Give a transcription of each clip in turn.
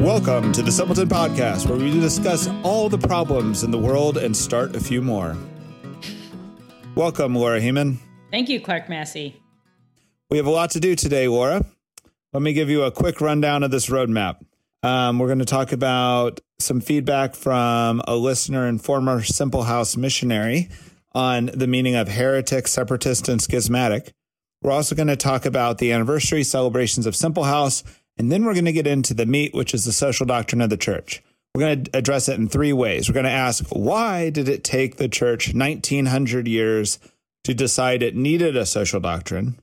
Welcome to the Simpleton Podcast, where we discuss all the problems in the world and start a few more. Welcome, Laura Heeman. Thank you, Clark Massey. We have a lot to do today, Laura. Let me give you a quick rundown of this roadmap. Um, we're going to talk about some feedback from a listener and former Simple House missionary on the meaning of heretic, separatist, and schismatic. We're also going to talk about the anniversary celebrations of Simple House, and then we're going to get into the meat, which is the social doctrine of the church. We're going to address it in three ways. We're going to ask why did it take the church 1900 years to decide it needed a social doctrine?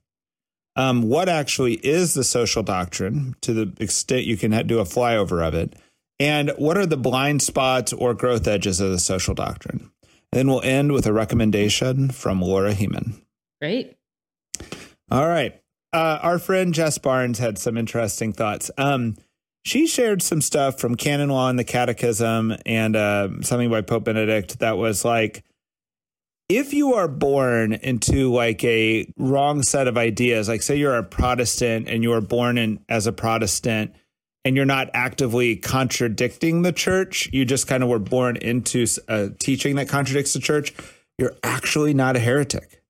Um, what actually is the social doctrine to the extent you can do a flyover of it? And what are the blind spots or growth edges of the social doctrine? And then we'll end with a recommendation from Laura Heeman. Great. All right. Uh, our friend Jess Barnes had some interesting thoughts. Um, she shared some stuff from canon law and the catechism and uh, something by Pope Benedict that was like, if you are born into like a wrong set of ideas, like say you're a Protestant and you were born in as a Protestant and you're not actively contradicting the church, you just kind of were born into a teaching that contradicts the church, you're actually not a heretic.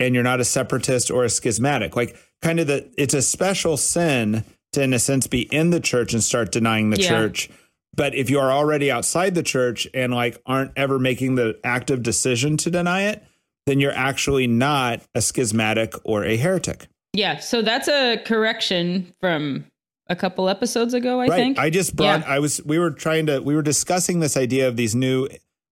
And you're not a separatist or a schismatic. Like kind of the it's a special sin to in a sense be in the church and start denying the yeah. church but if you are already outside the church and like aren't ever making the active decision to deny it, then you're actually not a schismatic or a heretic. Yeah. So that's a correction from a couple episodes ago, I right. think. I just brought, yeah. I was, we were trying to, we were discussing this idea of these new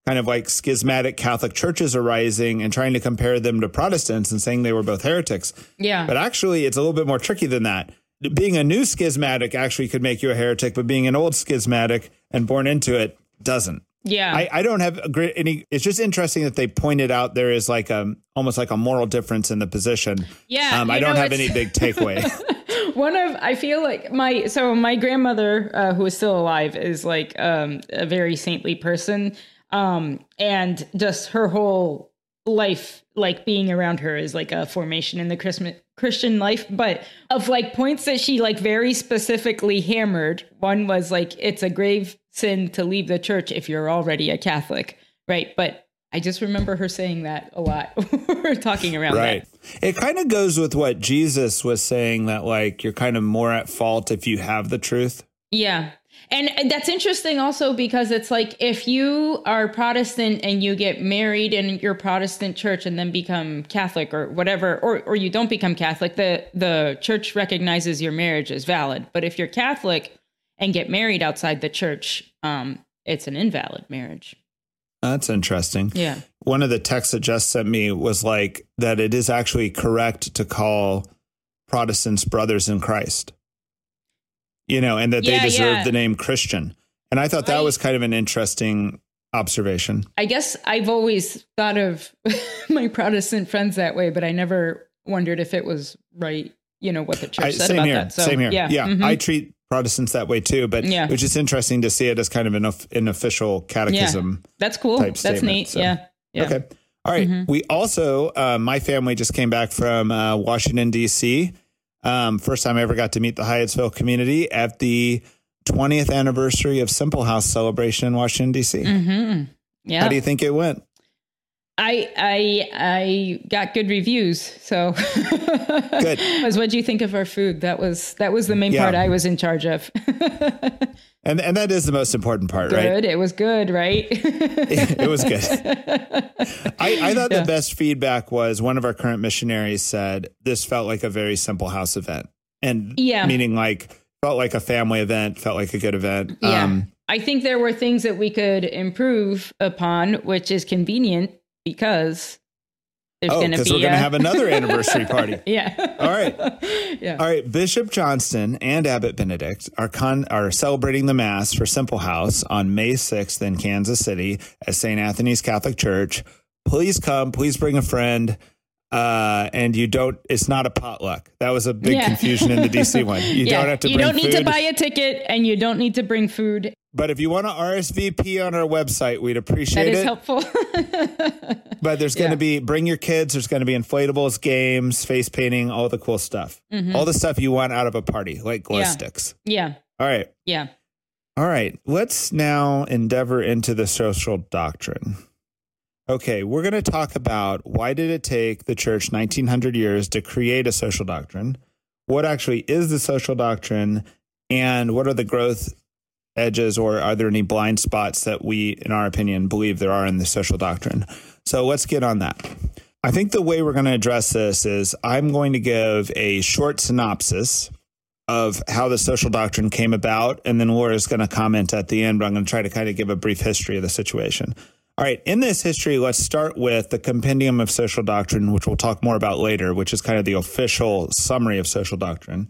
kind of like schismatic Catholic churches arising and trying to compare them to Protestants and saying they were both heretics. Yeah. But actually, it's a little bit more tricky than that being a new schismatic actually could make you a heretic, but being an old schismatic and born into it doesn't. Yeah. I, I don't have a great any it's just interesting that they pointed out there is like a almost like a moral difference in the position. Yeah. Um, I don't know, have any big takeaway. One of I feel like my so my grandmother uh, who is still alive is like um, a very saintly person. Um, and just her whole life like being around her is like a formation in the Christmas Christian life, but of like points that she like very specifically hammered. One was like it's a grave sin to leave the church if you're already a Catholic, right? But I just remember her saying that a lot. We're talking around right. That. It kind of goes with what Jesus was saying that like you're kind of more at fault if you have the truth. Yeah. And that's interesting also because it's like if you are Protestant and you get married in your Protestant church and then become Catholic or whatever, or, or you don't become Catholic, the, the church recognizes your marriage as valid. But if you're Catholic and get married outside the church, um, it's an invalid marriage. That's interesting. Yeah. One of the texts that Jess sent me was like that it is actually correct to call Protestants brothers in Christ you know, and that yeah, they deserve yeah. the name Christian. And I thought that was kind of an interesting observation. I guess I've always thought of my Protestant friends that way, but I never wondered if it was right, you know, what the church I, said same about here, that. So, same here. Yeah. yeah mm-hmm. I treat Protestants that way too, but yeah. which is interesting to see it as kind of an, an official catechism. Yeah. That's cool. That's neat. So. Yeah. yeah. Okay. All right. mm-hmm. We also, uh, my family just came back from uh, Washington, D.C. Um, first time I ever got to meet the Hyattsville community at the 20th anniversary of Simple House celebration in Washington D.C. Mm-hmm. Yeah. How do you think it went? I I I got good reviews. So good. Was what do you think of our food? That was that was the main yeah. part I was in charge of. and and that is the most important part, good. right? Good. It was good, right? it was good. I, I thought yeah. the best feedback was one of our current missionaries said this felt like a very simple house event. And yeah. meaning like felt like a family event, felt like a good event. Yeah. Um, I think there were things that we could improve upon, which is convenient because there's oh, because we're going to have another anniversary party. yeah. All right. yeah. All right. Bishop Johnston and Abbot Benedict are con- are celebrating the Mass for Simple House on May 6th in Kansas City at St. Anthony's Catholic Church. Please come. Please bring a friend. Uh, and you don't. It's not a potluck. That was a big yeah. confusion in the DC one. You yeah. don't have to. You don't need food. to buy a ticket, and you don't need to bring food. But if you want to RSVP on our website, we'd appreciate it. That is it. helpful. but there's going to be bring your kids. There's going to be inflatables, games, face painting, all the cool stuff. Mm-hmm. All the stuff you want out of a party, like glow yeah. sticks. Yeah. All right. Yeah. All right. Let's now endeavor into the social doctrine. Okay, we're going to talk about why did it take the church 1900 years to create a social doctrine? What actually is the social doctrine and what are the growth edges or are there any blind spots that we in our opinion believe there are in the social doctrine? So let's get on that. I think the way we're going to address this is I'm going to give a short synopsis of how the social doctrine came about and then Laura's going to comment at the end, but I'm going to try to kind of give a brief history of the situation. All right, in this history, let's start with the Compendium of Social Doctrine, which we'll talk more about later, which is kind of the official summary of social doctrine.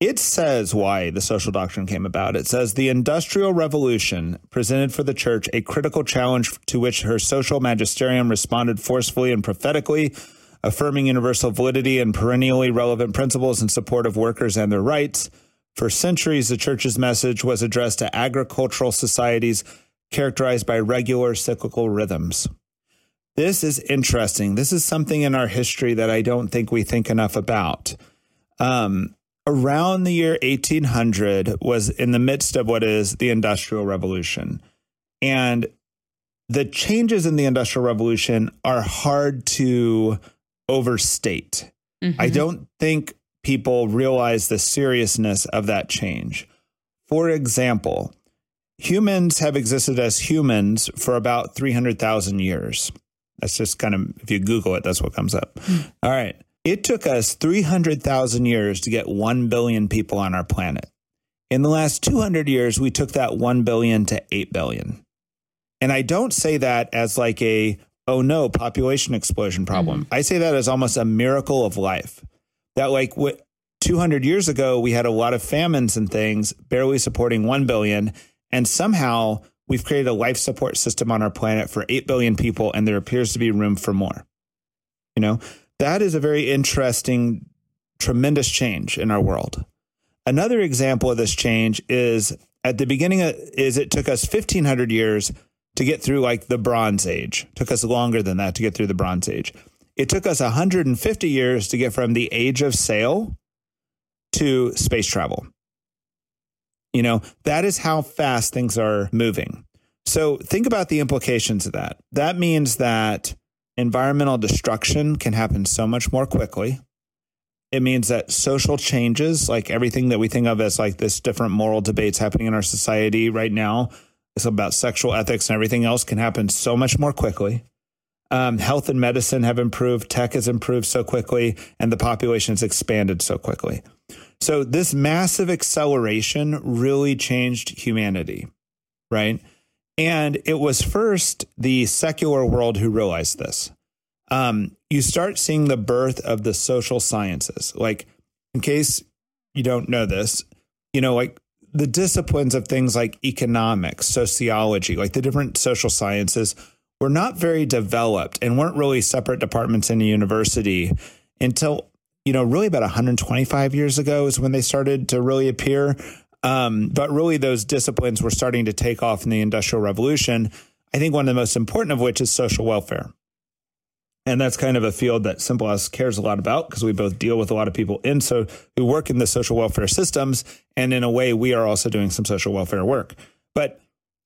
It says why the social doctrine came about. It says the Industrial Revolution presented for the church a critical challenge to which her social magisterium responded forcefully and prophetically, affirming universal validity and perennially relevant principles in support of workers and their rights. For centuries, the church's message was addressed to agricultural societies characterized by regular cyclical rhythms. This is interesting. This is something in our history that I don't think we think enough about. Um, around the year 1800 was in the midst of what is the Industrial Revolution. And the changes in the Industrial Revolution are hard to overstate. Mm-hmm. I don't think people realize the seriousness of that change. For example, humans have existed as humans for about 300,000 years. That's just kind of, if you Google it, that's what comes up. Mm. All right. It took us 300,000 years to get 1 billion people on our planet. In the last 200 years, we took that 1 billion to 8 billion. And I don't say that as like a, oh no, population explosion problem. Mm-hmm. I say that as almost a miracle of life. That, like, what 200 years ago, we had a lot of famines and things, barely supporting 1 billion. And somehow we've created a life support system on our planet for 8 billion people, and there appears to be room for more. You know, that is a very interesting, tremendous change in our world. Another example of this change is at the beginning of, is it took us 1500 years to get through like the bronze age. It took us longer than that to get through the bronze age. It took us 150 years to get from the age of sail to space travel. You know, that is how fast things are moving. So think about the implications of that. That means that environmental destruction can happen so much more quickly. It means that social changes, like everything that we think of as like this different moral debates happening in our society right now, it's about sexual ethics and everything else can happen so much more quickly. Um, health and medicine have improved, tech has improved so quickly, and the population has expanded so quickly. So this massive acceleration really changed humanity, right? And it was first the secular world who realized this. Um, you start seeing the birth of the social sciences. Like, in case you don't know this, you know, like the disciplines of things like economics, sociology, like the different social sciences were not very developed and weren't really separate departments in a university until you know, really about 125 years ago is when they started to really appear. Um, but really, those disciplines were starting to take off in the Industrial Revolution. I think one of the most important of which is social welfare. And that's kind of a field that Simple cares a lot about because we both deal with a lot of people in so who work in the social welfare systems. And in a way, we are also doing some social welfare work. But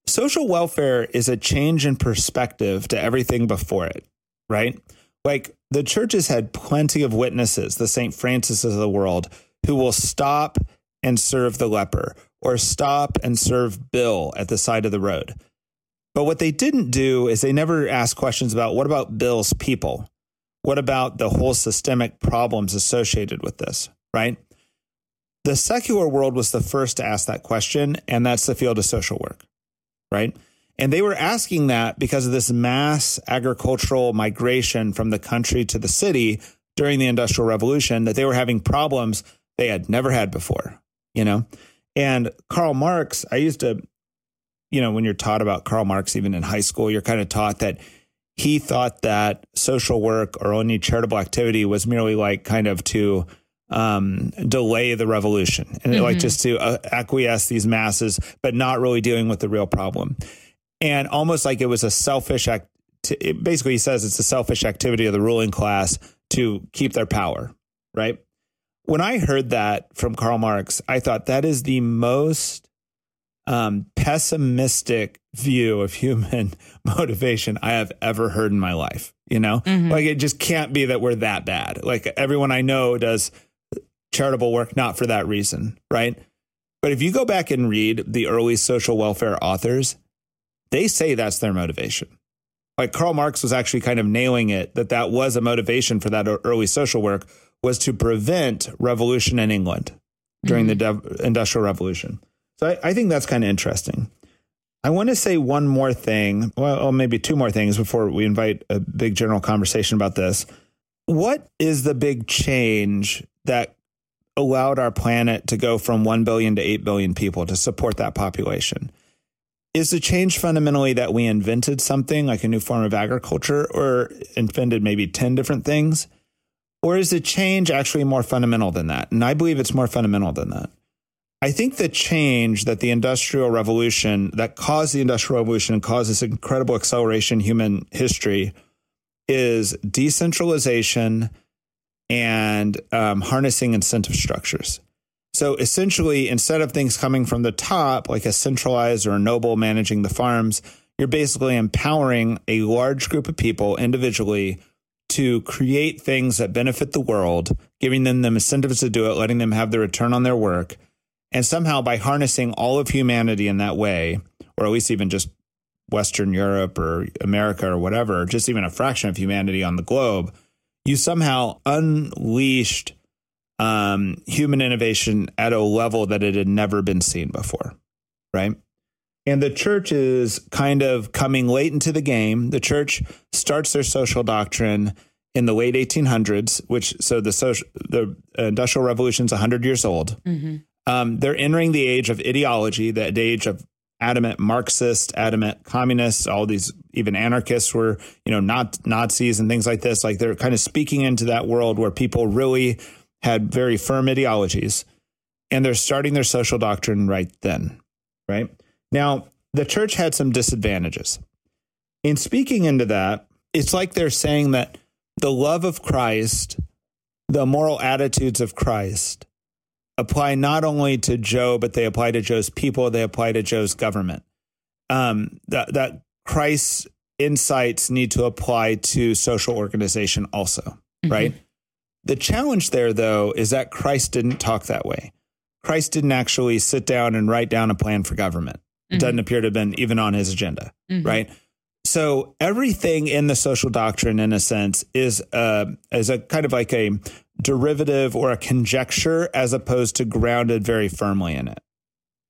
social welfare is a change in perspective to everything before it, right? Like the churches had plenty of witnesses, the St. Francis of the world, who will stop and serve the leper or stop and serve Bill at the side of the road. But what they didn't do is they never asked questions about what about Bill's people? What about the whole systemic problems associated with this, right? The secular world was the first to ask that question, and that's the field of social work, right? And they were asking that because of this mass agricultural migration from the country to the city during the Industrial Revolution, that they were having problems they had never had before, you know? And Karl Marx, I used to, you know, when you're taught about Karl Marx, even in high school, you're kind of taught that he thought that social work or any charitable activity was merely like kind of to um, delay the revolution and mm-hmm. like just to uh, acquiesce these masses, but not really dealing with the real problem and almost like it was a selfish act. It basically, he says it's a selfish activity of the ruling class to keep their power, right? When I heard that from Karl Marx, I thought that is the most um, pessimistic view of human motivation I have ever heard in my life. You know, mm-hmm. like it just can't be that we're that bad. Like everyone I know does charitable work not for that reason, right? But if you go back and read the early social welfare authors, they say that's their motivation. Like Karl Marx was actually kind of nailing it that that was a motivation for that early social work was to prevent revolution in England during mm-hmm. the de- Industrial Revolution. So I, I think that's kind of interesting. I want to say one more thing, well, maybe two more things before we invite a big general conversation about this. What is the big change that allowed our planet to go from 1 billion to 8 billion people to support that population? Is the change fundamentally that we invented something like a new form of agriculture or invented maybe 10 different things? Or is the change actually more fundamental than that? And I believe it's more fundamental than that. I think the change that the Industrial Revolution, that caused the Industrial Revolution and caused this incredible acceleration in human history, is decentralization and um, harnessing incentive structures. So essentially, instead of things coming from the top, like a centralized or a noble managing the farms, you're basically empowering a large group of people individually to create things that benefit the world, giving them the incentives to do it, letting them have the return on their work and somehow by harnessing all of humanity in that way, or at least even just Western Europe or America or whatever, just even a fraction of humanity on the globe, you somehow unleashed um, human innovation at a level that it had never been seen before, right? And the church is kind of coming late into the game. The church starts their social doctrine in the late 1800s, which so the social the industrial revolution is 100 years old. Mm-hmm. Um, they're entering the age of ideology, the age of adamant Marxist, adamant communists, all these even anarchists were, you know, not Nazis and things like this. Like they're kind of speaking into that world where people really had very firm ideologies and they're starting their social doctrine right then, right? Now, the church had some disadvantages. In speaking into that, it's like they're saying that the love of Christ, the moral attitudes of Christ, apply not only to Joe, but they apply to Joe's people, they apply to Joe's government. Um, that, that Christ's insights need to apply to social organization also, mm-hmm. right? The challenge there, though, is that Christ didn't talk that way. Christ didn't actually sit down and write down a plan for government. Mm-hmm. doesn't appear to have been even on his agenda, mm-hmm. right? So everything in the social doctrine, in a sense, is uh, is a kind of like a derivative or a conjecture as opposed to grounded very firmly in it.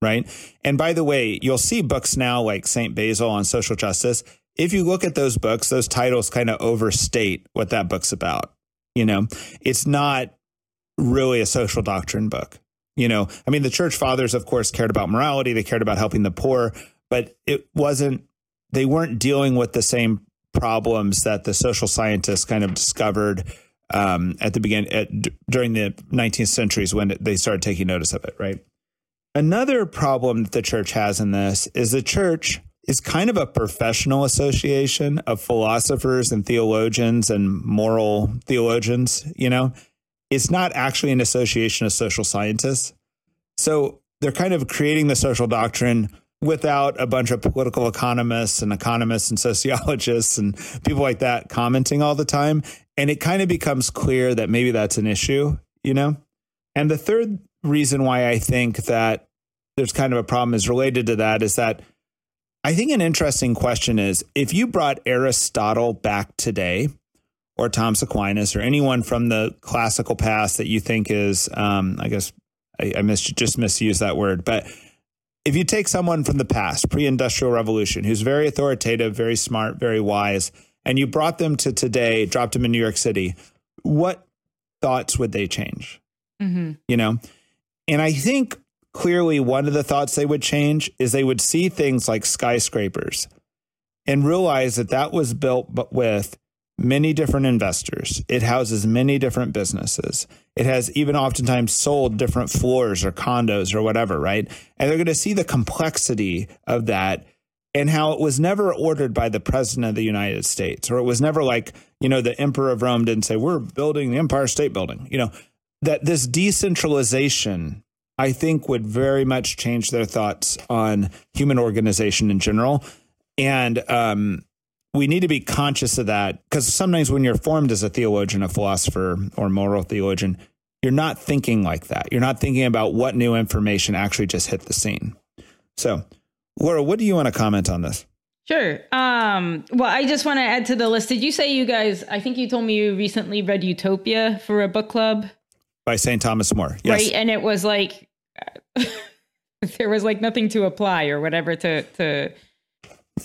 Right. And by the way, you'll see books now like St. Basil on social justice. If you look at those books, those titles kind of overstate what that book's about. You know, it's not really a social doctrine book. You know, I mean, the church fathers, of course, cared about morality, they cared about helping the poor, but it wasn't, they weren't dealing with the same problems that the social scientists kind of discovered um, at the beginning at, during the 19th centuries when they started taking notice of it, right? Another problem that the church has in this is the church is kind of a professional association of philosophers and theologians and moral theologians, you know. It's not actually an association of social scientists. So they're kind of creating the social doctrine without a bunch of political economists and economists and sociologists and people like that commenting all the time. And it kind of becomes clear that maybe that's an issue, you know? And the third reason why I think that there's kind of a problem is related to that is that I think an interesting question is if you brought Aristotle back today, or Thomas Aquinas, or anyone from the classical past that you think is, um, I guess I, I mis- just misused that word, but if you take someone from the past, pre industrial revolution, who's very authoritative, very smart, very wise, and you brought them to today, dropped them in New York City, what thoughts would they change? Mm-hmm. You know? And I think clearly one of the thoughts they would change is they would see things like skyscrapers and realize that that was built with many different investors. It houses many different businesses. It has even oftentimes sold different floors or condos or whatever, right? And they're going to see the complexity of that and how it was never ordered by the president of the United States, or it was never like, you know, the emperor of Rome didn't say, we're building the Empire State Building. You know, that this decentralization, I think, would very much change their thoughts on human organization in general. And um, we need to be conscious of that because sometimes when you're formed as a theologian, a philosopher, or moral theologian, you're not thinking like that. You're not thinking about what new information actually just hit the scene. So, Laura, what do you want to comment on this? Sure. Um, well, I just want to add to the list. Did you say you guys? I think you told me you recently read Utopia for a book club by St. Thomas More. Yes. Right, and it was like there was like nothing to apply or whatever to to.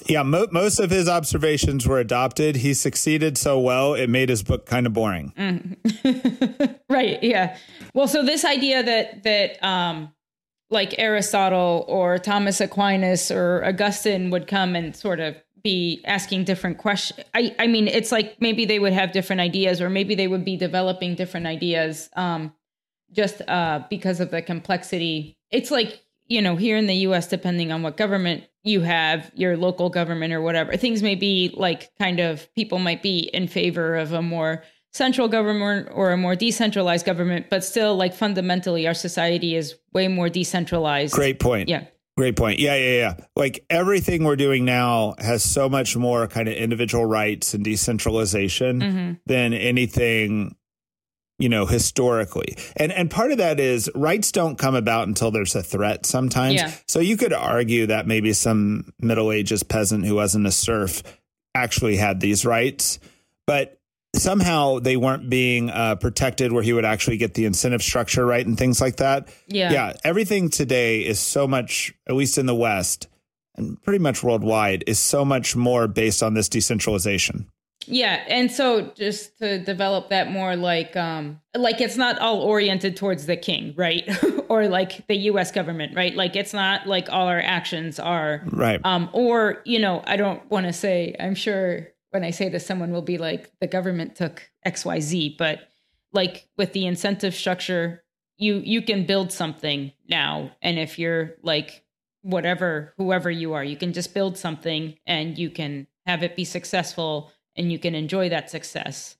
Yeah, mo- most of his observations were adopted. He succeeded so well, it made his book kind of boring. Mm. right. Yeah. Well, so this idea that that um, like Aristotle or Thomas Aquinas or Augustine would come and sort of be asking different questions. I, I mean, it's like maybe they would have different ideas or maybe they would be developing different ideas um, just uh, because of the complexity. It's like, you know, here in the US, depending on what government you have, your local government or whatever, things may be like kind of people might be in favor of a more central government or a more decentralized government, but still, like fundamentally, our society is way more decentralized. Great point. Yeah. Great point. Yeah, yeah, yeah. Like everything we're doing now has so much more kind of individual rights and decentralization mm-hmm. than anything you know historically and and part of that is rights don't come about until there's a threat sometimes yeah. so you could argue that maybe some middle ages peasant who wasn't a serf actually had these rights but somehow they weren't being uh, protected where he would actually get the incentive structure right and things like that. Yeah. Yeah. Everything today is so much, at least in the West and pretty much worldwide, is so much more based on this decentralization. Yeah, and so just to develop that more like um like it's not all oriented towards the king, right? or like the US government, right? Like it's not like all our actions are Right. Um or, you know, I don't want to say I'm sure when I say this, someone will be like, the government took XYZ, but like with the incentive structure, you you can build something now. And if you're like whatever, whoever you are, you can just build something and you can have it be successful and you can enjoy that success.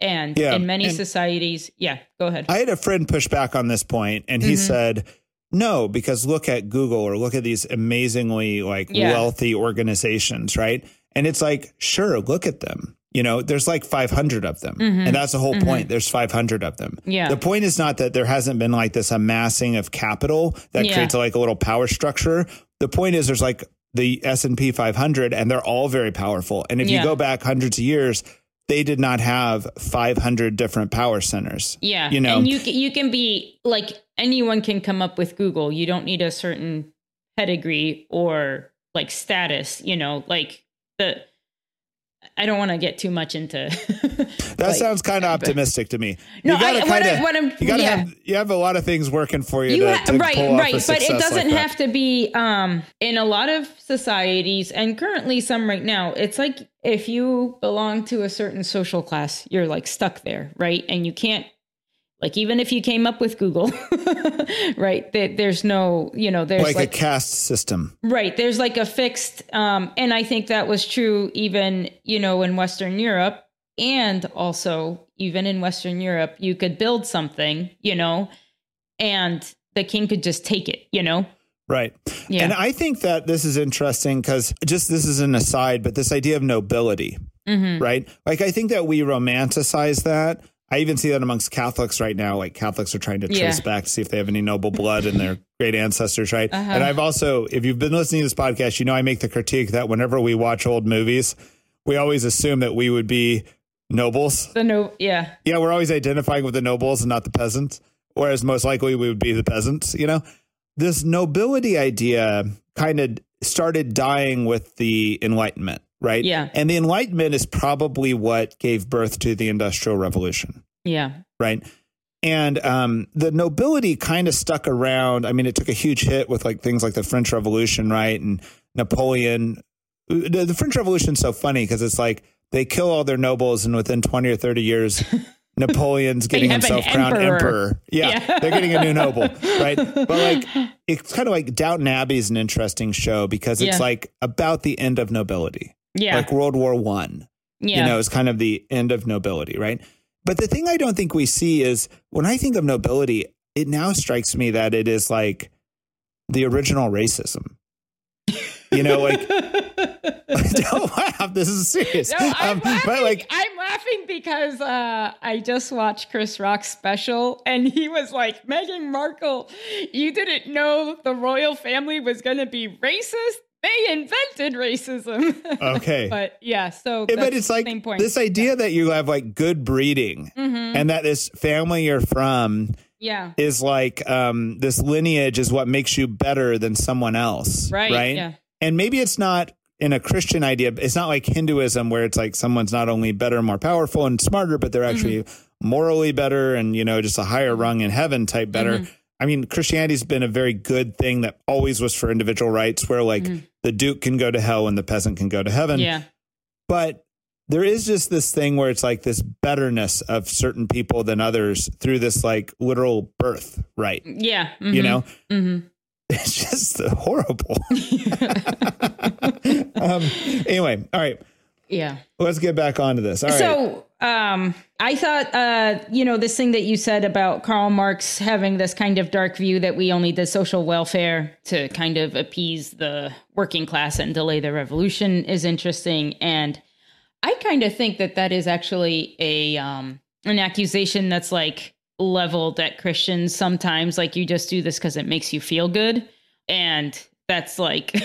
And yeah, in many societies, yeah, go ahead. I had a friend push back on this point and he mm-hmm. said, no, because look at Google or look at these amazingly like yeah. wealthy organizations, right? And it's like, sure, look at them. You know, there's like 500 of them. Mm-hmm. And that's the whole mm-hmm. point. There's 500 of them. Yeah. The point is not that there hasn't been like this amassing of capital that yeah. creates like a little power structure. The point is there's like the S&P 500 and they're all very powerful. And if yeah. you go back hundreds of years, they did not have 500 different power centers. Yeah. You know, and you, you can be like anyone can come up with Google. You don't need a certain pedigree or like status, you know, like the I don't want to get too much into. that like, sounds kind of optimistic to me. No, you gotta I, kinda, what, I'm, you gotta yeah. have you have a lot of things working for you. you to, ha- to right, right, but it doesn't like have to be. Um, in a lot of societies, and currently some right now, it's like if you belong to a certain social class, you're like stuck there, right? And you can't like even if you came up with google right that there's no you know there's like, like, a caste system right there's like a fixed um and i think that was true even you know in western europe and also even in western europe you could build something you know and the king could just take it you know Right. Yeah. And I think that this is interesting because just this is an aside, but this idea of nobility, mm-hmm. right? Like, I think that we romanticize that I even see that amongst Catholics right now. Like Catholics are trying to trace yeah. back to see if they have any noble blood in their great ancestors, right? Uh-huh. And I've also, if you've been listening to this podcast, you know I make the critique that whenever we watch old movies, we always assume that we would be nobles. The no, yeah, yeah, we're always identifying with the nobles and not the peasants, whereas most likely we would be the peasants. You know, this nobility idea kind of started dying with the Enlightenment right? Yeah. And the Enlightenment is probably what gave birth to the Industrial Revolution. Yeah. Right. And um, the nobility kind of stuck around. I mean, it took a huge hit with like things like the French Revolution, right? And Napoleon. The, the French Revolution is so funny because it's like they kill all their nobles, and within 20 or 30 years, Napoleon's getting himself crowned emperor. emperor. Yeah, yeah. they're getting a new noble, right? But like, it's kind of like Downton Abbey is an interesting show because it's yeah. like about the end of nobility. Yeah. Like World War One. Yeah. You know, it's kind of the end of nobility, right? But the thing I don't think we see is when I think of nobility, it now strikes me that it is like the original racism. You know, like don't laugh. This is serious. No, I'm, um, laughing. Like, I'm laughing because uh, I just watched Chris Rock's special, and he was like, "Meghan Markle, you didn't know the royal family was going to be racist they invented racism. Okay. but yeah, so but it's like this idea yeah. that you have like good breeding mm-hmm. and that this family you're from yeah is like um this lineage is what makes you better than someone else. Right. Right. Yeah. And maybe it's not in a Christian idea, it's not like Hinduism where it's like someone's not only better, more powerful and smarter, but they're actually mm-hmm. morally better and, you know, just a higher mm-hmm. rung in heaven type better. Mm-hmm. I mean, Christianity's been a very good thing that always was for individual rights, where like mm-hmm. The duke can go to hell and the peasant can go to heaven. Yeah. But there is just this thing where it's like this betterness of certain people than others through this like literal birth, right? Yeah. Mm-hmm. You know? Mm-hmm. It's just horrible. um, anyway, all right. Yeah. Let's get back onto this. All so, right. um, I thought, uh, you know, this thing that you said about Karl Marx having this kind of dark view that we only did social welfare to kind of appease the working class and delay the revolution is interesting. And I kind of think that that is actually a um, an accusation that's like leveled at Christians sometimes. Like you just do this because it makes you feel good, and that's like.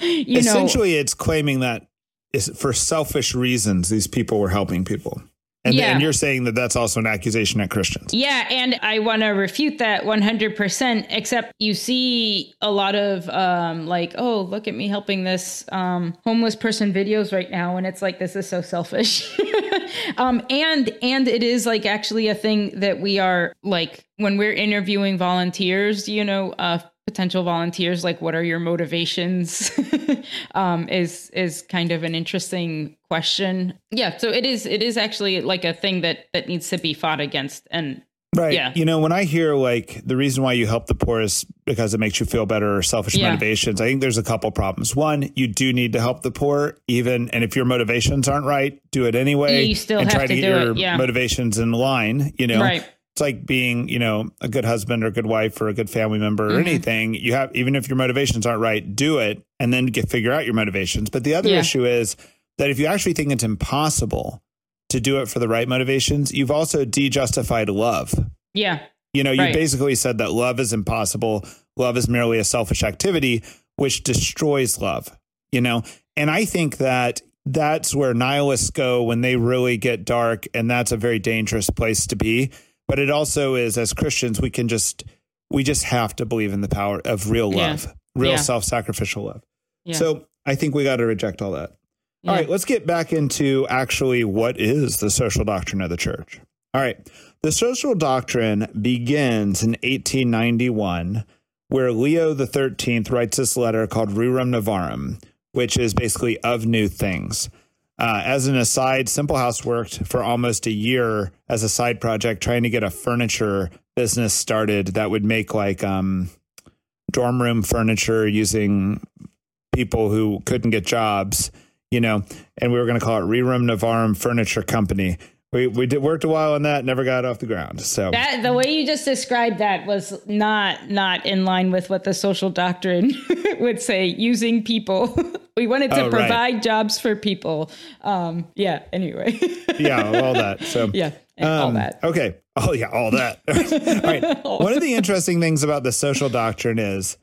you know Essentially, know, it's claiming that is for selfish reasons these people were helping people. And, yeah. and you're saying that that's also an accusation at Christians. Yeah. And I want to refute that 100%, except you see a lot of um, like, oh, look at me helping this um, homeless person videos right now. And it's like, this is so selfish. um, and, and it is like actually a thing that we are like, when we're interviewing volunteers, you know, uh, potential volunteers like what are your motivations um, is is kind of an interesting question yeah so it is it is actually like a thing that that needs to be fought against and Right. Yeah. You know, when I hear like the reason why you help the poor is because it makes you feel better or selfish yeah. motivations, I think there's a couple problems. One, you do need to help the poor, even and if your motivations aren't right, do it anyway. You still and have try to, to get your yeah. motivations in line, you know. Right it's like being, you know, a good husband or a good wife or a good family member or mm-hmm. anything. You have, even if your motivations aren't right, do it and then get figure out your motivations. But the other yeah. issue is that if you actually think it's impossible to do it for the right motivations, you've also de-justified love. Yeah. You know, you right. basically said that love is impossible. Love is merely a selfish activity, which destroys love, you know? And I think that that's where nihilists go when they really get dark. And that's a very dangerous place to be but it also is as Christians we can just we just have to believe in the power of real love, yeah. real yeah. self-sacrificial love. Yeah. So I think we got to reject all that. All right, let's get back into actually what is the social doctrine of the church. All right. The social doctrine begins in 1891 where Leo the 13th writes this letter called Rerum Novarum, which is basically of new things. Uh, as an aside, Simple House worked for almost a year as a side project trying to get a furniture business started that would make like um, dorm room furniture using people who couldn't get jobs, you know, and we were going to call it Rerum Novarum Furniture Company we we did worked a while on that, never got off the ground. So that the way you just described that was not not in line with what the social doctrine would say. Using people, we wanted to oh, provide right. jobs for people. Um, yeah. Anyway. yeah, all that. So yeah, um, all that. Okay. Oh yeah, all that. all right. One of the interesting things about the social doctrine is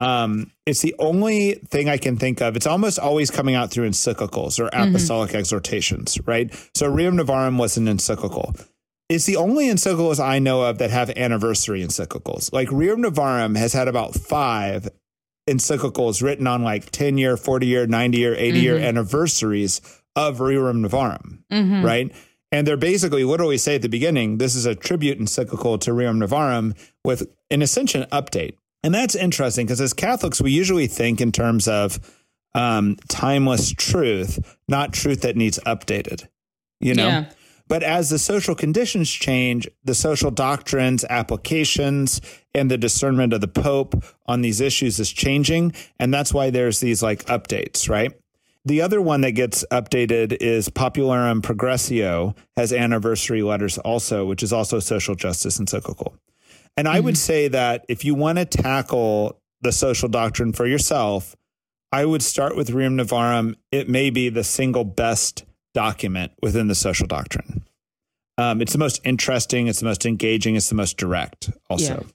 um, it's the only thing I can think of. It's almost always coming out through encyclicals or mm-hmm. apostolic mm-hmm. exhortations, right? So Rerum Novarum was an encyclical. It's the only encyclicals I know of that have anniversary encyclicals. Like Rerum Novarum has had about five encyclicals written on like 10 year, 40 year, 90 year, 80 mm-hmm. year anniversaries of Rerum Novarum, mm-hmm. right? And they're basically literally say at the beginning, this is a tribute encyclical to Rerum Novarum with, an ascension update. And that's interesting because as Catholics, we usually think in terms of um, timeless truth, not truth that needs updated, you know? Yeah. But as the social conditions change, the social doctrines, applications, and the discernment of the Pope on these issues is changing. And that's why there's these like updates, right? The other one that gets updated is Populorum Progressio has anniversary letters also, which is also social justice encyclical. And I mm-hmm. would say that if you want to tackle the social doctrine for yourself, I would start with Rerum Novarum. It may be the single best document within the social doctrine. Um, it's the most interesting, it's the most engaging, it's the most direct, also.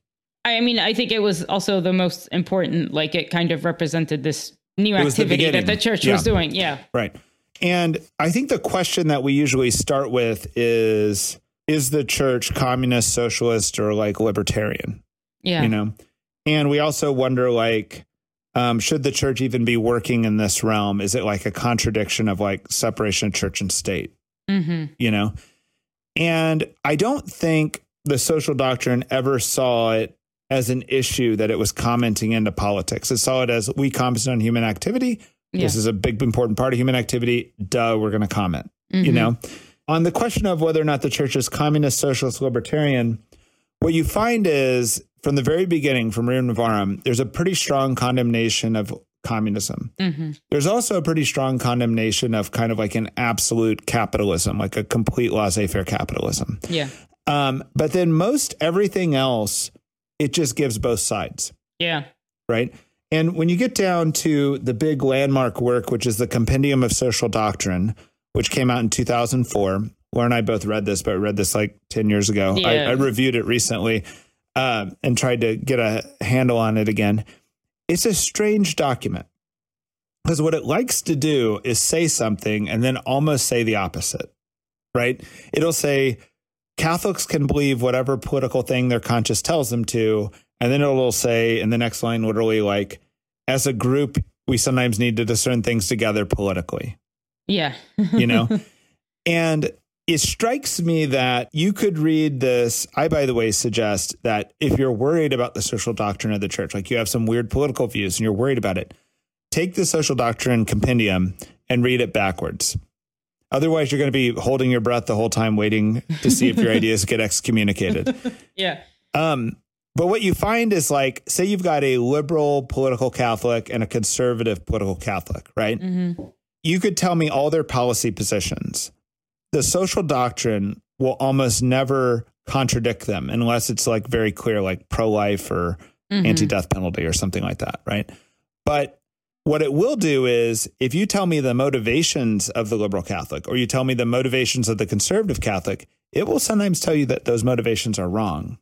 Yeah. I mean, I think it was also the most important. Like, it kind of represented this new activity the that the church yeah. was doing. Yeah. Right. And I think the question that we usually start with is Is the church communist, socialist, or like libertarian? Yeah. You know? And we also wonder, like, um, should the church even be working in this realm? Is it like a contradiction of like separation of church and state? Mm-hmm. You know? And I don't think the social doctrine ever saw it as an issue that it was commenting into politics. It saw it as we comment on human activity. Yeah. This is a big, important part of human activity. Duh, we're going to comment. Mm-hmm. You know? On the question of whether or not the church is communist, socialist, libertarian, what you find is from the very beginning, from Rerum Novarum, there's a pretty strong condemnation of communism. Mm-hmm. There's also a pretty strong condemnation of kind of like an absolute capitalism, like a complete laissez faire capitalism. Yeah. Um, but then most everything else, it just gives both sides. Yeah. Right. And when you get down to the big landmark work, which is the Compendium of Social Doctrine, which came out in 2004, Laura and I both read this, but read this like 10 years ago. Yeah. I, I reviewed it recently uh, and tried to get a handle on it again. It's a strange document because what it likes to do is say something and then almost say the opposite, right? It'll say Catholics can believe whatever political thing their conscience tells them to. And then it'll say in the next line, literally, like, as a group, we sometimes need to discern things together politically. Yeah. you know? And it strikes me that you could read this. I, by the way, suggest that if you're worried about the social doctrine of the church, like you have some weird political views and you're worried about it, take the social doctrine compendium and read it backwards. Otherwise, you're going to be holding your breath the whole time, waiting to see if your ideas get excommunicated. Yeah. Um, but what you find is like, say you've got a liberal political Catholic and a conservative political Catholic, right? Mm-hmm. You could tell me all their policy positions the social doctrine will almost never contradict them unless it's like very clear, like pro life or mm-hmm. anti death penalty or something like that. Right. But what it will do is if you tell me the motivations of the liberal Catholic or you tell me the motivations of the conservative Catholic, it will sometimes tell you that those motivations are wrong.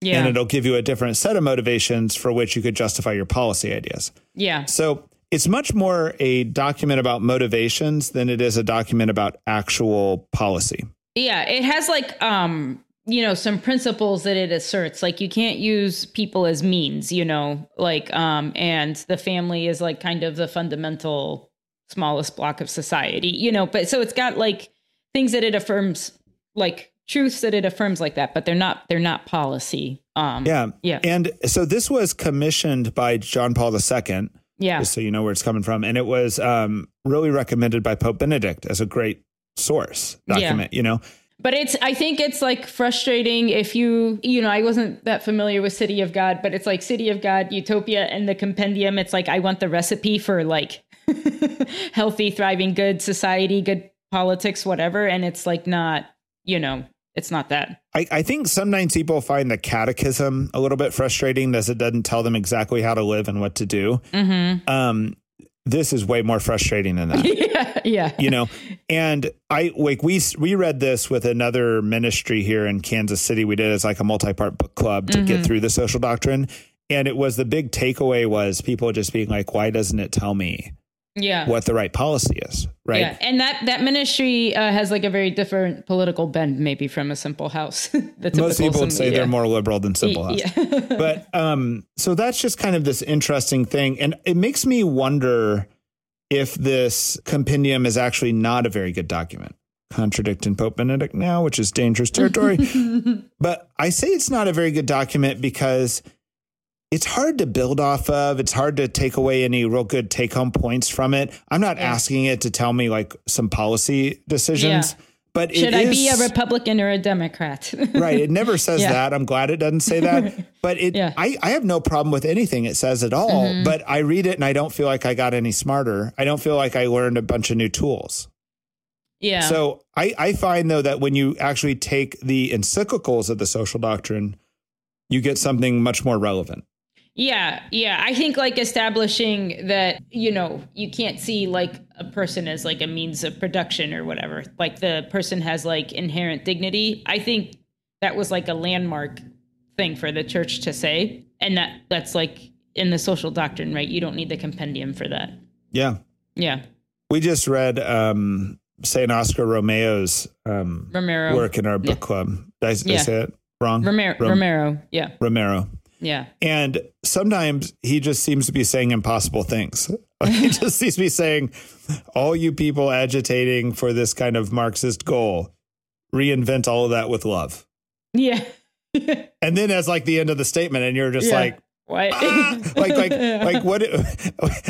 Yeah. And it'll give you a different set of motivations for which you could justify your policy ideas. Yeah. So it's much more a document about motivations than it is a document about actual policy. Yeah, it has like um you know some principles that it asserts. Like you can't use people as means you know? Like um and the family is like kind of the fundamental smallest block of society you know? But so it's got like things that it affirms like truths that it affirms like that but they're not they're not policy um yeah. yeah. And so this was commissioned by john paul ii yeah. Just so you know where it's coming from. And it was um, really recommended by Pope Benedict as a great source document, yeah. you know? But it's, I think it's like frustrating if you, you know, I wasn't that familiar with City of God, but it's like City of God, Utopia, and the compendium. It's like, I want the recipe for like healthy, thriving, good society, good politics, whatever. And it's like not, you know, it's not that. I, I, think sometimes people find the catechism a little bit frustrating as it doesn't tell them exactly how to live and what to do. Mm-hmm. Um, this is way more frustrating than that. yeah, yeah. You know, and I like we we read this with another ministry here in Kansas City. We did it as like a multi-part book club to mm-hmm. get through the social doctrine, and it was the big takeaway was people just being like, "Why doesn't it tell me?" Yeah. what the right policy is right? Yeah and that that ministry uh, has like a very different political bend maybe from a simple house. Most people would say yeah. they're more liberal than simple house. yeah. but um so that's just kind of this interesting thing and it makes me wonder if this compendium is actually not a very good document. Contradicting pope benedict now which is dangerous territory. But i say it's not a very good document because it's hard to build off of. It's hard to take away any real good take home points from it. I'm not yeah. asking it to tell me like some policy decisions, yeah. But should it I be a Republican or a Democrat? right. It never says Yeah. that. I'm glad it doesn't say that. But it, Yeah. Mm-hmm. I, I have no problem with anything it says at all. But I read it and I don't feel like I got any smarter. I don't feel like I learned a bunch of new tools. yeah. So I, I find though that when you actually take the encyclicals of the social doctrine, you get something much more relevant. Yeah, yeah. I think like establishing that, you know, you can't see like a person as like a means of production or whatever. Like the person has like inherent dignity. I think that was like a landmark thing for the church to say. And that that's like in the social doctrine, right? You don't need the compendium for that. Yeah. Yeah. We just read um, St. Oscar Romeo's um, Romero. work in our book Yeah. club. Did I, did I say it wrong? Romero. Rom- Romero. Yeah. Romero. Yeah. And sometimes he just seems to be saying impossible things. He just seems to be saying, all you people agitating for this kind of Marxist goal, reinvent all of that with love. Yeah. And then as like the end of the statement, and you're just Yeah. like, what? ah! like, like, like what,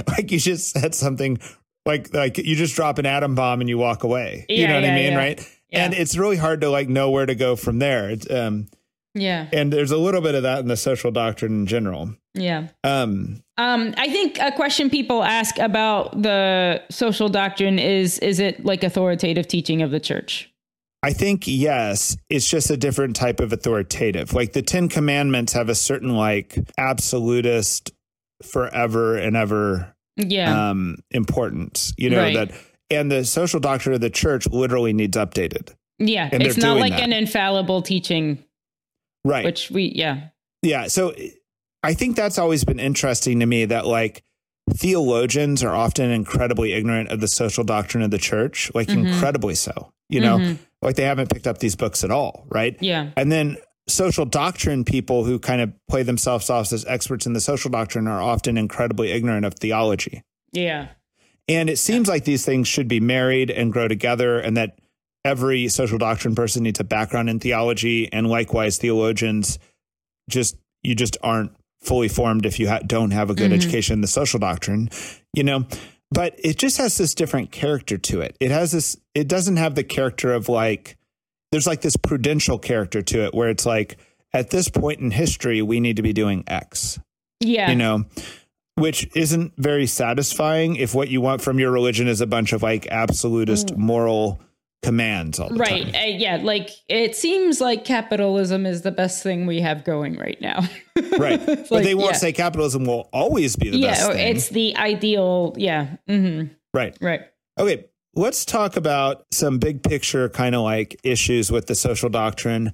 like you just said something like, like you just drop an atom bomb and you walk away. you know what I mean? yeah. Right. Yeah. And it's really hard to like know where to go from there. It's, um, yeah. and there's a little bit of that in the social doctrine in general. Yeah. Um, Um, I think a question people ask about the social doctrine is is it like authoritative teaching of the church? I think yes, it's just a different type of authoritative. Like the 10 commandments have a certain like absolutist forever and ever Yeah. um importance, you know Right. that and the social doctrine of the church literally needs updated. yeah. and It's not like that. an infallible teaching, Right. which we yeah. yeah, so I think that's always been interesting to me that like theologians are often incredibly ignorant of the social doctrine of the church, like Mhm. incredibly so. You know, Mhm. like they haven't picked up these books at all, right? Yeah. And then social doctrine people who kind of play themselves off as experts in the social doctrine are often incredibly ignorant of theology. Yeah. And it seems like these things should be married and grow together, and that every social doctrine person needs a background in theology. And likewise, theologians just, you just aren't fully formed if you ha- don't have a good Mhm. education in the social doctrine, you know? But it just has this different character to it. It has this, it doesn't have the character of like, there's like this prudential character to it where it's like, at this point in history, we need to be doing X Yeah. you know, which isn't very satisfying if what you want from your religion is a bunch of like absolutist moral commands all the right. time. Uh, yeah. Like it seems like capitalism is the best thing we have going right now. Right. It's but they won't yeah. say capitalism will always be the yeah. best thing. It's the ideal. Yeah. hmm right. Right. Okay. Let's talk about some big picture kind of like issues with the social doctrine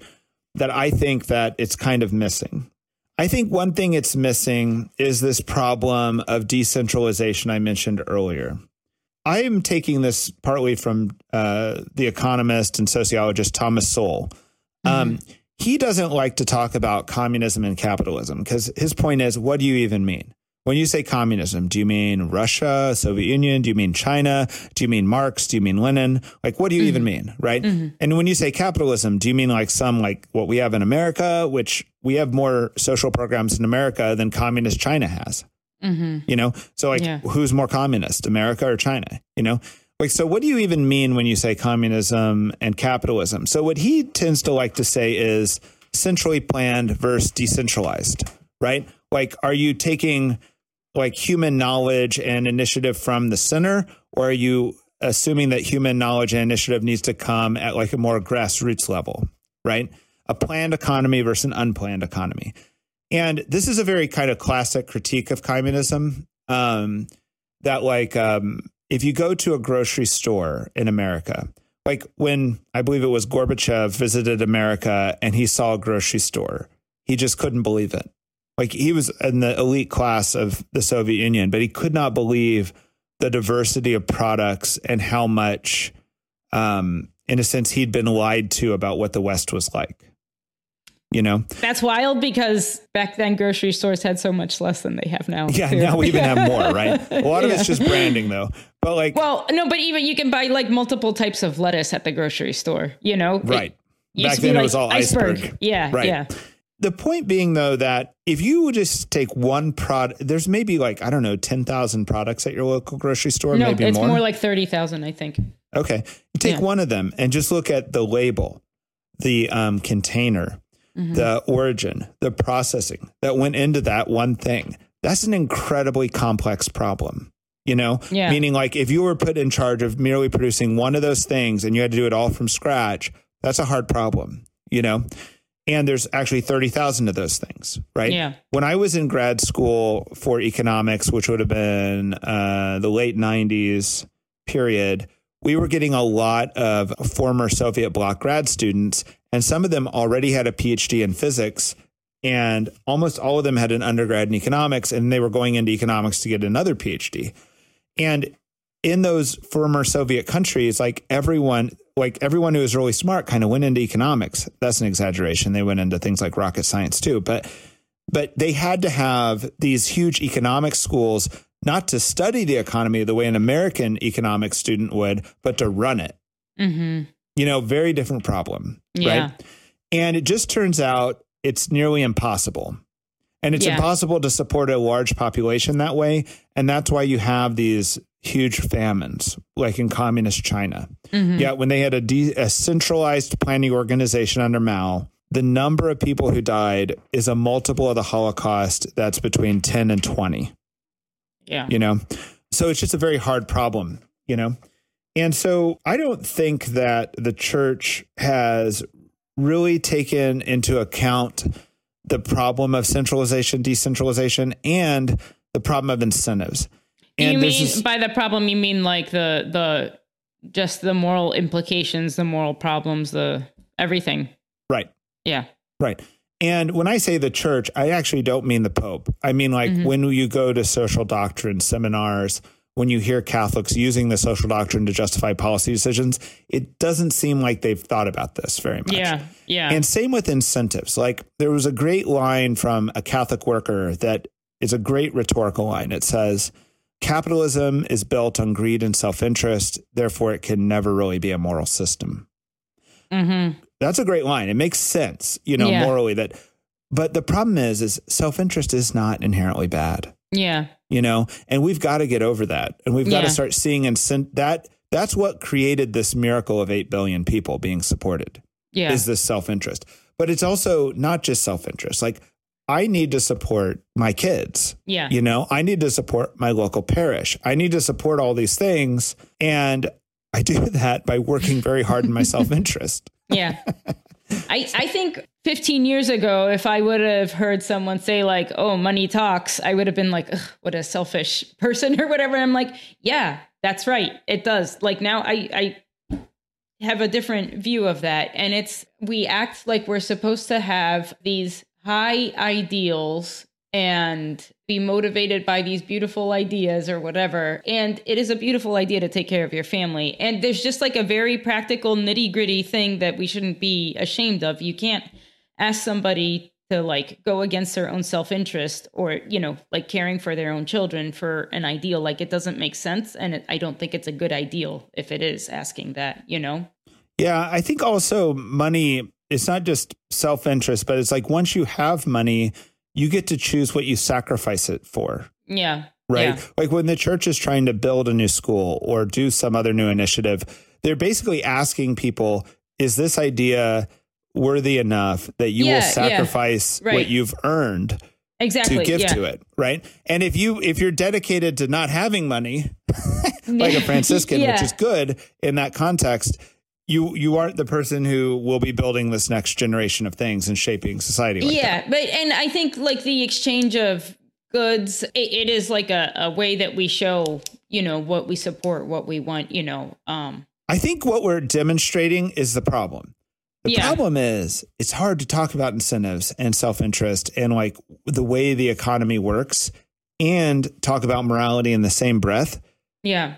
that I think that it's kind of missing. I think one thing it's missing is this problem of decentralization I mentioned earlier. I am taking this partly from uh, the economist and sociologist Thomas Sowell. Um, he doesn't like to talk about communism and capitalism because his point is, what do you even mean? When you say communism, do you mean Russia, Soviet Union? Do you mean China? Do you mean Marx? Do you mean Lenin? Like, what do you even mean? Right. And when you say capitalism, do you mean like some like what we have in America, which we have more social programs in America than communist China has? Hmm You know, so like Yeah. who's more communist, America or China? You know, like so what do you even mean when you say communism and capitalism? So what he tends to like to say is centrally planned versus decentralized, right? Like are you taking like human knowledge and initiative from the center or are you assuming that human knowledge and initiative needs to come at like a more grassroots level, right? A planned economy versus an unplanned economy. And this is a very kind of classic critique of communism. Um, that like um, if you go to a grocery store in America, like when I believe it was Gorbachev visited America and he saw a grocery store, he just couldn't believe it. Like he was in the elite class of the Soviet Union, but he could not believe the diversity of products and how much, um, in a sense, he'd been lied to about what the West was like. You know, That's wild because back then grocery stores had so much less than they have now. Yeah, too. now we even have more, right? A lot of Yeah. it's just branding though. But like Well, no, but even you can buy like multiple types of lettuce at the grocery store. You know, right. used Back then it was all iceberg. Yeah, Right. yeah, The point being though that if you would just take one product there's maybe like I don't know 10,000 products at your local grocery store, No, maybe it's more. more. like thirty thousand, I think. Okay. You take Yeah. one of them and just look at the label, the um, container, Mm-hmm. the origin, the processing that went into that one thing. That's an incredibly complex problem. You know, Yeah. meaning like if you were put in charge of merely producing one of those things and you had to do it all from scratch, that's a hard problem, you know? And there's actually 30,000 of those things, right? Yeah. When I was in grad school for economics, which would have been uh, the late 90s period, we were getting a lot of former Soviet bloc grad students, and some of them already had a PhD in physics, and almost all of them had an undergrad in economics, and they were going into economics to get another PhD. And in those former Soviet countries, like everyone, like everyone who was really smart kind of went into economics. That's an exaggeration. They went into things like rocket science too, but but they had to have these huge economic schools not to study the economy the way an American economics student would, but to run it. Mm-hmm. You know, very different problem, Yeah. right? And it just turns out it's nearly impossible. And it's Yeah. impossible to support a large population that way. And that's why you have these huge famines, like in communist China. Mhm. Yeah, when they had a, de- a centralized planning organization under Mao, the number of people who died is a multiple of the Holocaust that's between 10 and 20 Yeah. you know so it's just a very hard problem you know and so i don't think that the church has really taken into account the problem of centralization decentralization and the problem of incentives and you this mean is- by the problem you mean like the the just the moral implications, the moral problems, the everything. right Yeah. Right. And when I say the church, I actually don't mean the Pope. I mean, like Mm-hmm. when you go to social doctrine seminars, when you hear Catholics using the social doctrine to justify policy decisions, it doesn't seem like they've thought about this very much. Yeah. Yeah. And same with incentives. Like there was a great line from a Catholic worker that is a great rhetorical line. It says, Capitalism is built on greed and self interest, therefore, it can never really be a moral system mm-hmm. that's a great line. It makes sense, you know, Yeah. morally that. But the problem is, is self interest is not inherently bad, Yeah. You know, and we've got to get over that, and we've got Yeah. to start seeing and sen- that. That's what created this miracle of eight billion people being supported. Yeah. Is this self interest? But it's also not just self interest. Like I need to support my kids. yeah. You know, I need to support my local parish. I need to support all these things, and I do that by working very hard in my self interest. Yeah. I, I think 15 years ago, if I would have heard someone say, like, oh, money talks, I would have been like, what a selfish person or whatever. I'm like, yeah, that's right. It does. Like now I, I have a different view of that. And it's, we act like we're supposed to have these high ideals and be motivated by these beautiful ideas or whatever. And it is a beautiful idea to take care of your family. And there's just like a very practical, nitty gritty thing that we shouldn't be ashamed of. You can't ask somebody to like go against their own self interest or, you know, like caring for their own children for an ideal. Like it doesn't make sense. And it, I don't think it's a good ideal if it is asking that, you know? Yeah, I think also money it's not just self-interest, but it's like once you have money, you get to choose what you sacrifice it for. Yeah. Right? Yeah. Like when the church is trying to build a new school or do some other new initiative, they're basically asking people, is this idea worthy enough that you Yeah, will yeah. sacrifice what you've earned Exactly. to give yeah. to it, right? And if you if you're dedicated to not having money, like a Franciscan, which is good in that context, you you aren't the person who will be building this next generation of things and shaping society. Like yeah but and i think like the exchange of goods it, it is like a, a way that we show you know what we support what we want you know um I think what we're demonstrating is the problem. The Yeah. problem is it's hard to talk about incentives and self interest and like the way the economy works and talk about morality in the same breath. yeah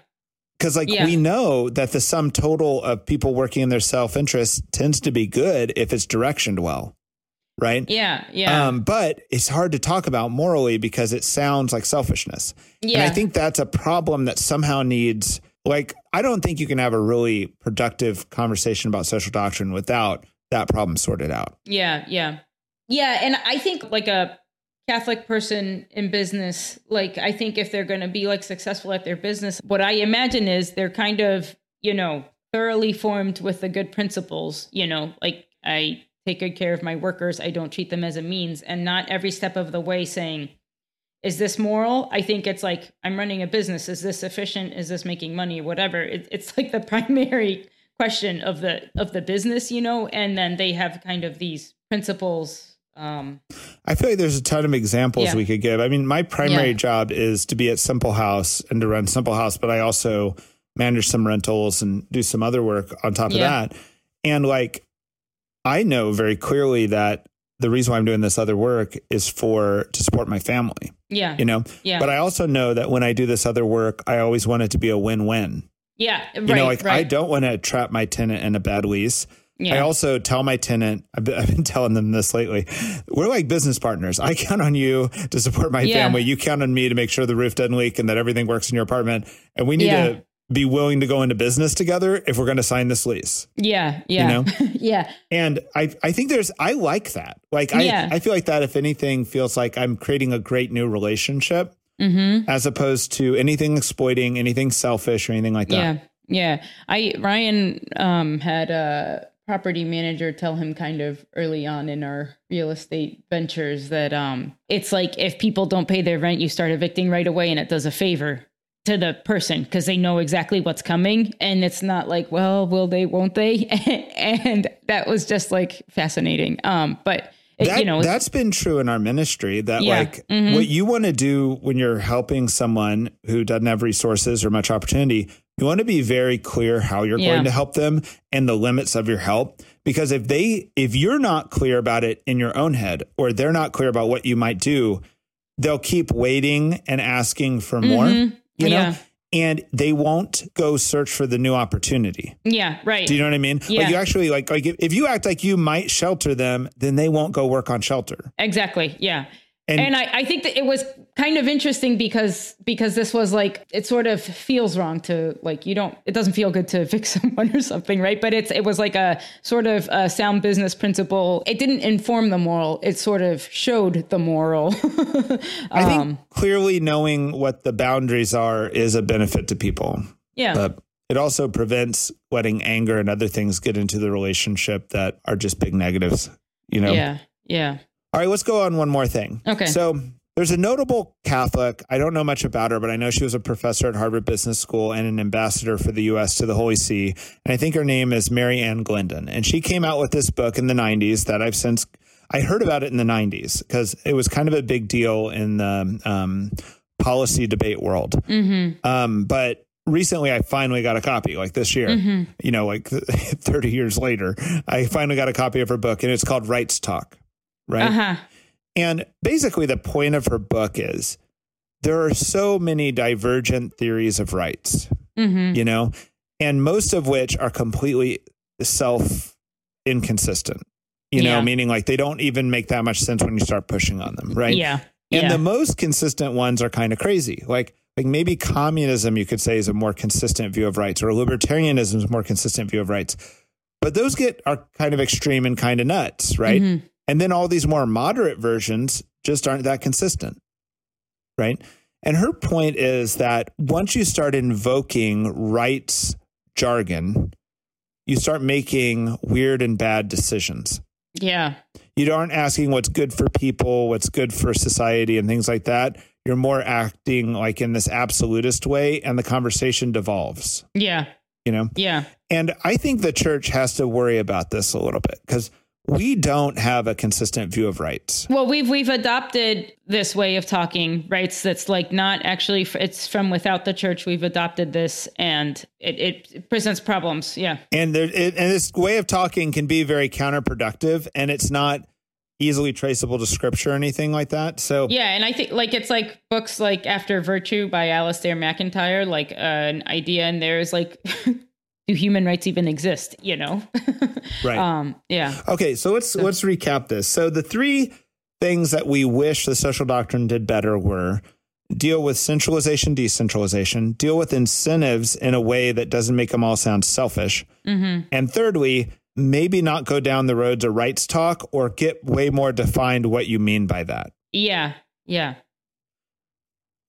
Because like Yeah. we know that the sum total of people working in their self interest tends to be good if it's directioned well, right? yeah yeah Um, but it's hard to talk about morally because it sounds like selfishness. And I think that's a problem that somehow needs, like, I don't think you can have a really productive conversation about social doctrine without that problem sorted out. Yeah, yeah. Yeah, and I think like a Catholic person in business, like I think if they're going to be like successful at their business, what I imagine is they're kind of you know, thoroughly formed with the good principles, you know, like I take good care of my workers, I don't treat them as a means, and not every step of the way saying, is this moral? I think it's like I'm running a business. Is this efficient? Is this making money? Whatever. It, it's like the primary question of the of the business, you know. And then they have kind of these principles. Um, I feel like there's a ton of examples Yeah. we could give. I mean, my primary Yeah. job is to be at Simple House and to run Simple House, but I also manage some rentals and do some other work on top of that. And like, I know very clearly that the reason why I'm doing this other work is for to support my family, yeah, you know. yeah, But I also know that when I do this other work, I always want it to be a win-win. yeah. Right, You know, like right. I don't want to trap my tenant in a bad lease. yeah. I also tell my tenant, I've been, I've been telling them this lately. We're like business partners. I count on you to support my Yeah. family. You count on me to make sure the roof doesn't leak and that everything works in your apartment. And we need Yeah. to be willing to go into business together if we're going to sign this lease. yeah, yeah, know? yeah, And I, I think there's, I like that. Like, Yeah. I, I feel like that, if anything, feels like I'm creating a great new relationship mm-hmm. as opposed to anything exploiting, anything selfish or anything like that. Yeah, yeah. I Ryan um, had a property manager tell him kind of early on in our real estate ventures that um, it's like if people don't pay their rent, you start evicting right away, and it does a favor to the person because they know exactly what's coming, and it's not like, well, will they, won't they? and that was just like fascinating. Um, but it, That, you know, that's been true in our ministry that Yeah. like Mhm. what you want to do when you're helping someone who doesn't have resources or much opportunity you want to be very clear how you're Yeah. going to help them and the limits of your help because if they if you're not clear about it in your own head or they're not clear about what you might do they'll keep waiting and asking for more Mhm. You know Yeah. and they won't go search for the new opportunity yeah, right. do you know what I mean? Yeah. Like you actually like like if, if you act like you might shelter them, then they won't go work on shelter. Exactly. Yeah. And- And, I, I think that it was kind of interesting because because this was like it sort of feels wrong to like you don't it doesn't feel good to fix someone or something right? But it's it was like a sort of a sound business principle. It didn't inform the moral. It sort of showed the moral. I think Um, clearly knowing what the boundaries are is a benefit to people, yeah. But it also prevents letting anger and other things get into the relationship that are just big negatives. You know. yeah yeah All right, let's go on one more thing. Okay. So there's a notable Catholic. I don't know much about her, but I know she was a professor at Harvard Business School and an ambassador for the U.S. to the Holy See. And I think her name is Mary Ann Glendon. And she came out with this book in the 90s that I've since, I heard about it in the 90s because it was kind of a big deal in the um, policy debate world. mm-hmm Um, but recently I finally got a copy, like this year, mm-hmm you know, like 30 years later, I finally got a copy of her book and it's called Rights Talk. Right. uh-huh And basically, the point of her book is there are so many divergent theories of rights, mm-hmm you know, and most of which are completely self inconsistent, you know, meaning like they don't even make that much sense when you start pushing on them, right? yeah And yeah the most consistent ones are kind of crazy. Like, like maybe communism, you could say, is a more consistent view of rights, or libertarianism is a more consistent view of rights. But those get are kind of extreme and kind of nuts, right? Mhm. And then all these more moderate versions just aren't that consistent. Right. And her point is that once you start invoking rights jargon, you start making weird and bad decisions. yeah You aren't asking what's good for people, what's good for society, and things like that. You're more acting like in this absolutist way, and the conversation devolves, yeah you know? yeah And I think the church has to worry about this a little bit because we don't have a consistent view of rights. Well, we've we've adopted this way of talking, rights that's like not actually it's from without the church. We've adopted this, and it, it presents problems. Yeah, And there, it, and this way of talking can be very counterproductive, and it's not easily traceable to scripture or anything like that. So yeah, and I think like it's like books like After Virtue by Alasdair MacIntyre. Like uh, an idea in there is like, do human rights even exist? You know? Right. Um. Yeah. Okay, so let's let's recap this. So the three things that we wish the social doctrine did better were deal with centralization, decentralization, deal with incentives in a way that doesn't make them all sound selfish, Mm-hmm. and thirdly, maybe not go down the road to rights talk or get way more defined what you mean by that. Yeah. Yeah.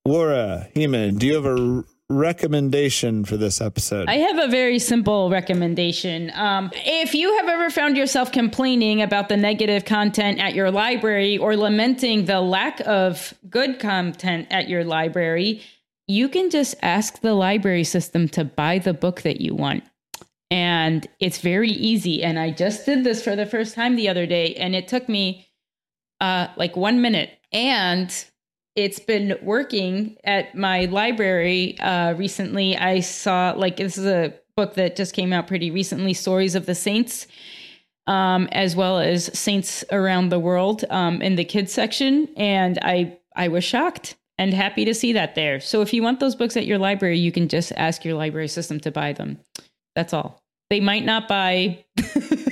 Laura Heeman, do you have a recommendation for this episode? I have a very simple recommendation. Um, if you have ever found yourself complaining about the negative content at your library or lamenting the lack of good content at your library, you can just ask the library system to buy the book that you want. And it's very easy. And I just did this for the first time the other day, and it took me uh, like one minute. And it's been working at my library uh, recently. I saw like this is a book that just came out pretty recently, Stories of the Saints, um, as well as Saints Around the World um, in the kids section, and I I was shocked and happy to see that there. So if you want those books at your library, you can just ask your library system to buy them. That's all. They might not buy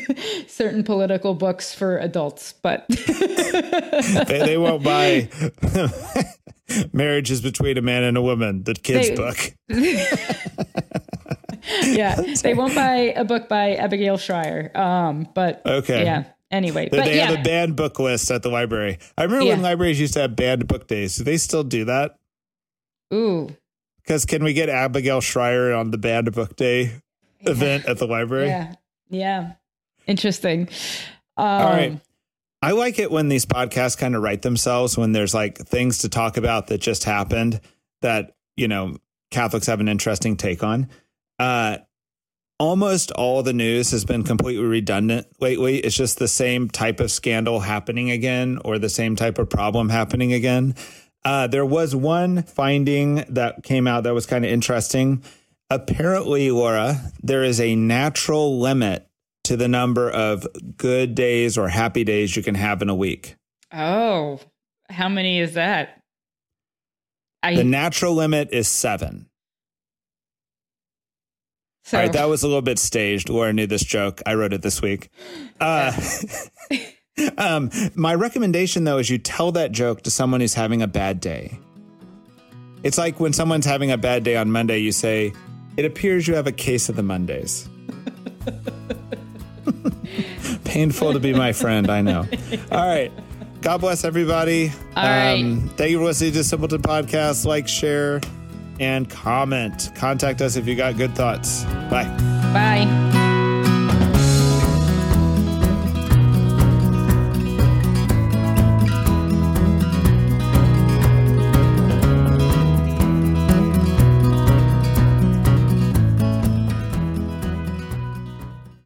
certain political books for adults, but they, they, won't buy marriages between a man and a woman, the kids they, book. yeah, they won't buy a book by Abigail Shrier. Um, but okay, yeah. Anyway, but they yeah. have a banned book list at the library. I remember yeah. when libraries used to have banned book days. Do they still do that? Ooh. Because can we get Abigail Shrier on the banned book day event at the library? Yeah. Yeah. Interesting. Um, All right. I like it when these podcasts kind of write themselves when there's like things to talk about that just happened that, you know, Catholics have an interesting take on. Uh, almost all the news has been completely redundant lately. It's just the same type of scandal happening again or the same type of problem happening again. Uh, there was one finding that came out that was kind of interesting. Apparently, Laura, there is a natural limit to the number of good days or happy days you can have in a week. Oh, how many is that? I... The natural limit is seven. So. All right, that was a little bit staged. Laura knew this joke. I wrote it this week. Uh, um, my recommendation, though, is you tell that joke to someone who's having a bad day. It's like when someone's having a bad day on Monday, you say, It appears you have a case of the Mondays. Painful to be my friend, I know. All right. God bless everybody. All right. Um, thank you for listening to Simpleton Podcast. Like, share, and comment. Contact us if you got good thoughts. Bye. Bye.